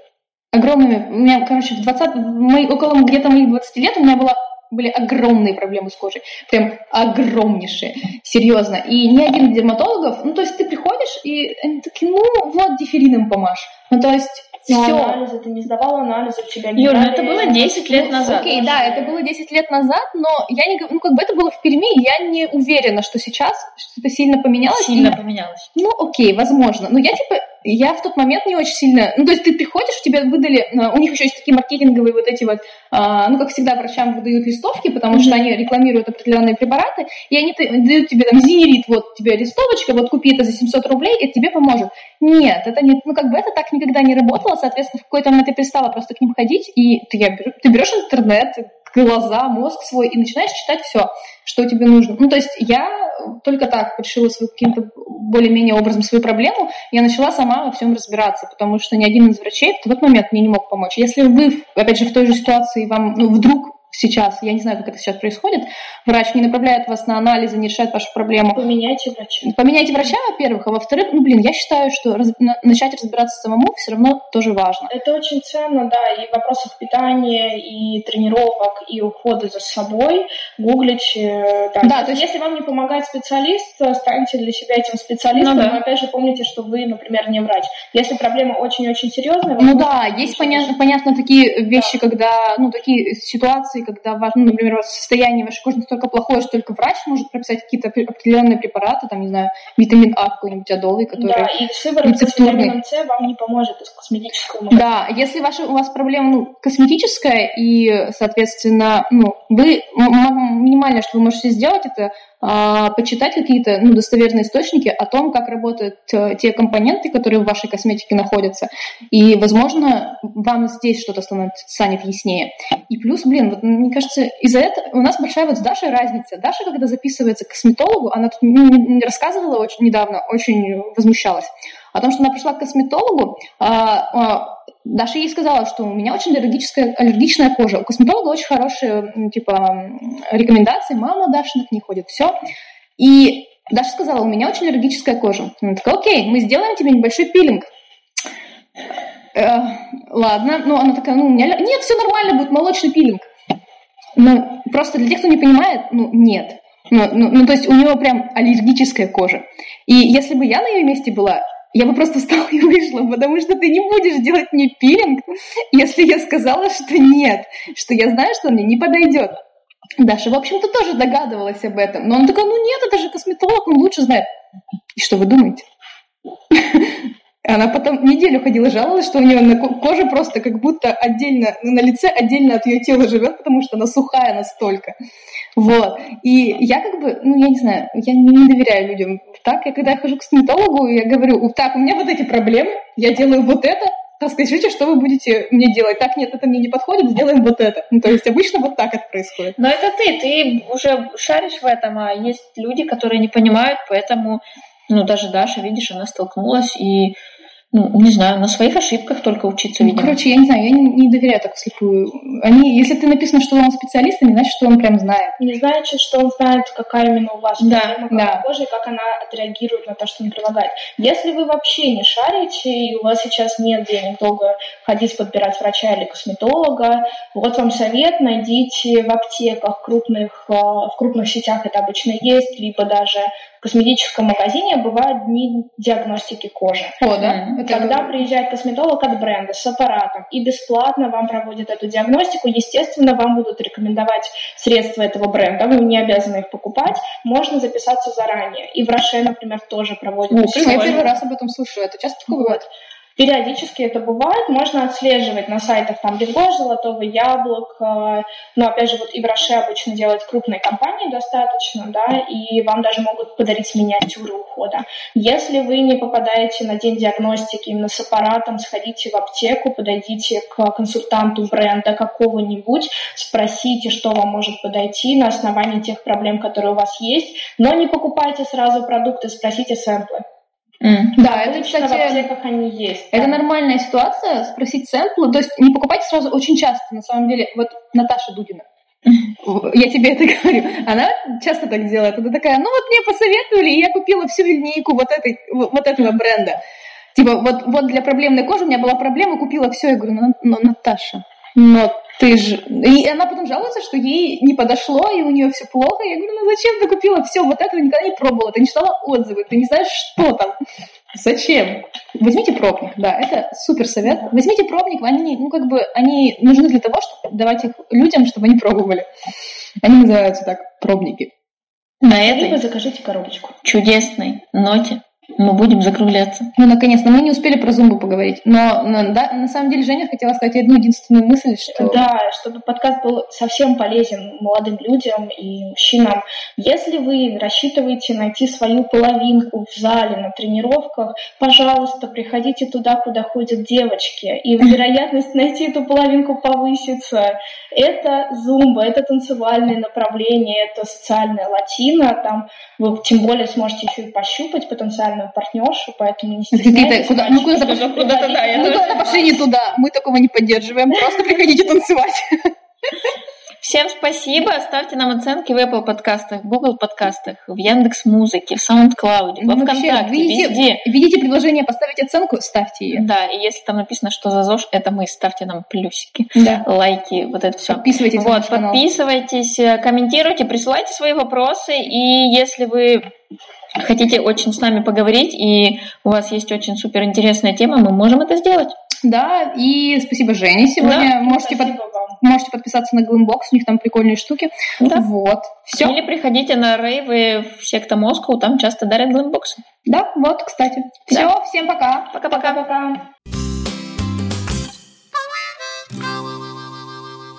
огромными... У меня, короче, в 20... Мои, около где-то моих 20 лет у меня была были огромные проблемы с кожей, прям огромнейшие, серьезно. И ни один дерматологов, ну то есть ты приходишь и они такие, ну вот дефирином помажь. Ну то есть но все. анализы, ты не сдавала анализы, у тебя не Юр, ну это было 10 лет назад. Окей, да, это было 10 лет назад, но я не, ну как бы это было в Перми, я не уверена, что сейчас что-то сильно поменялось. Сильно и... поменялось. Ну окей, возможно. Но я типа я в тот момент не очень сильно... Ну, то есть ты приходишь, тебе выдали... Э, у них еще есть такие маркетинговые вот эти вот... А, ну, как всегда, врачам выдают листовки, потому mm-hmm. что они рекламируют определенные препараты, и они дают тебе там зенерит, вот тебе листовочка, вот купи это за 700 рублей, и это тебе поможет. Нет, это не... Ну, как бы это так никогда не работало, соответственно, в какой-то момент ты перестала просто к ним ходить, и ты, я, ты берешь интернет, глаза, мозг свой, и начинаешь читать все, что тебе нужно. Ну, то есть я только так решила свою каким-то более-менее образом свою проблему, я начала сама во всем разбираться, потому что ни один из врачей в тот момент мне не мог помочь. Если вы, опять же, в той же ситуации, вам ну, вдруг сейчас, я не знаю, как это сейчас происходит, врач не направляет вас на анализы, не решает вашу проблему. Поменяйте врача. Поменяйте врача, во-первых, а во-вторых, ну, блин, я считаю, что раз, на, начать разбираться самому все равно тоже важно. Это очень ценно, да, и в вопросах питания, и тренировок, и ухода за собой, гуглить. Э, да, да то есть... Если вам не помогает специалист, станьте для себя этим специалистом, ну, да. но опять же помните, что вы, например, не врач. Если проблема очень-очень серьезная... Ну да, есть понятно, понятно такие вещи, да. когда, ну, такие ситуации, когда важно, например, состояние вашей кожи настолько плохое, что только врач может прописать какие-то определенные препараты, там, не знаю, витамин А какой-нибудь адовый, который Да, и сыворотка с витамином С вам не поможет из косметического магазина. Да, если ваша, у вас проблема ну, косметическая, и, соответственно, ну, вы минимальное, что вы можете сделать, это почитать какие-то ну, достоверные источники о том, как работают э, те компоненты, которые в вашей косметике находятся. И, возможно, вам здесь что-то станет яснее. И плюс, блин, вот мне кажется, из-за этого у нас большая вот с Дашей разница. Даша, когда записывается к косметологу, она тут не рассказывала очень недавно, очень возмущалась о том, что она пришла к косметологу, а, а, Даша ей сказала, что у меня очень аллергическая, аллергичная кожа. У косметолога очень хорошие, типа, рекомендации. Мама Даша к ней ходит, все. И Даша сказала, у меня очень аллергическая кожа. Она такая, окей, мы сделаем тебе небольшой пилинг. Э, ладно, ну она такая, ну у меня... Нет, все нормально, будет молочный пилинг. Ну, просто для тех, кто не понимает, ну, нет. Ну, ну, ну, то есть у него прям аллергическая кожа. И если бы я на ее месте была, я бы просто встала и вышла, потому что ты не будешь делать мне пилинг, если я сказала, что нет, что я знаю, что он мне не подойдет. Даша, в общем-то, тоже догадывалась об этом. Но он такой, ну нет, это же косметолог, он лучше знает. И что вы думаете? Она потом неделю ходила, жаловалась, что у нее на коже просто как будто отдельно, на лице отдельно от ее тела живет, потому что она сухая настолько. Вот. И я как бы, ну, я не знаю, я не доверяю людям. Так, я когда я хожу к стоматологу, я говорю, так, у меня вот эти проблемы, я делаю вот это, расскажите, что вы будете мне делать. Так, нет, это мне не подходит, сделаем вот это. Ну, то есть обычно вот так это происходит. Но это ты, ты уже шаришь в этом, а есть люди, которые не понимают, поэтому, ну, даже Даша, видишь, она столкнулась и ну, не знаю, на своих ошибках только учиться, видимо. Ну, короче, я не знаю, я не, не доверяю так вслепую. Они, если ты написано, что он специалист, не значит, что он прям знает. Не значит, что он знает, какая именно у вас да, проблема да. кожи и как она отреагирует на то, что он предлагает. Если вы вообще не шарите, и у вас сейчас нет денег долго ходить подбирать врача или косметолога, вот вам совет, найдите в аптеках крупных, э, в крупных сетях это обычно есть, либо даже косметическом магазине бывают дни диагностики кожи. О, да? Это Когда приезжает косметолог от бренда с аппаратом и бесплатно вам проводит эту диагностику, естественно, вам будут рекомендовать средства этого бренда, вы не обязаны их покупать, можно записаться заранее. И в Роше, например, тоже проводят. Ну, я первый раз об этом слышу, это часто такое бывает? Периодически это бывает, можно отслеживать на сайтах там Бигош, Золотого Яблока, но опять же вот и в Роше обычно делают крупные компании достаточно, да, и вам даже могут подарить миниатюры ухода. Если вы не попадаете на день диагностики именно с аппаратом, сходите в аптеку, подойдите к консультанту бренда какого-нибудь, спросите, что вам может подойти на основании тех проблем, которые у вас есть, но не покупайте сразу продукты, спросите сэмплы. Mm. Да, это, кстати, в аптеках они есть. Это да. нормальная ситуация, спросить сэмплы. То есть не покупайте сразу очень часто, на самом деле. Вот Наташа Дудина, я тебе это говорю. Она часто так делает. Она такая, ну вот мне посоветовали, и я купила всю линейку вот, этой, вот этого бренда. Типа, вот, вот для проблемной кожи у меня была проблема, купила все. Я говорю, ну, ну Наташа, но ты же... И она потом жалуется, что ей не подошло, и у нее все плохо. Я говорю, ну зачем ты купила все вот это, никогда не пробовала, ты не читала отзывы, ты не знаешь, что там. Зачем? Возьмите пробник, да, это супер совет. Возьмите пробник, они, ну как бы, они нужны для того, чтобы давать их людям, чтобы они пробовали. Они называются так, пробники. На этой Либо закажите коробочку. Чудесной ноте мы будем закругляться. Ну, наконец-то. Мы не успели про зумбу поговорить. Но, но да, на самом деле Женя хотела сказать одну единственную мысль, что... Да, чтобы подкаст был совсем полезен молодым людям и мужчинам. Если вы рассчитываете найти свою половинку в зале на тренировках, пожалуйста, приходите туда, куда ходят девочки. И вероятность найти эту половинку повысится. Это зумба, это танцевальное направление, это социальная латина. Там вы тем более сможете еще и пощупать потенциально партнершу, поэтому не стесняйтесь. Куда, мы куда-то пошли, куда-то, да, мы куда-то пошли не туда, мы такого не поддерживаем, просто приходите танцевать. Всем спасибо. Ставьте нам оценки в Apple подкастах, Google подкастах, в Яндекс Музыке, в SoundCloud, во Ну, ВКонтакте, видите, везде. видите предложение поставить оценку, ставьте ее. Да, и если там написано, что за ЗОЖ, это мы, ставьте нам плюсики, Да. лайки, вот это все. Подписывайтесь на Вот, подписывайтесь, э, комментируйте, присылайте свои вопросы, и если вы хотите очень с нами поговорить, и у вас есть очень супер интересная тема, мы можем это сделать. Да, и спасибо Жене сегодня. можете, под- вам. можете подписаться на Glambox, у них там прикольные штуки. Да. Вот. Все. Или приходите на рейвы в секта Москву, там часто дарят глэмбоксы. Да, вот, кстати. Да. Все, всем пока. Пока-пока. Пока-пока.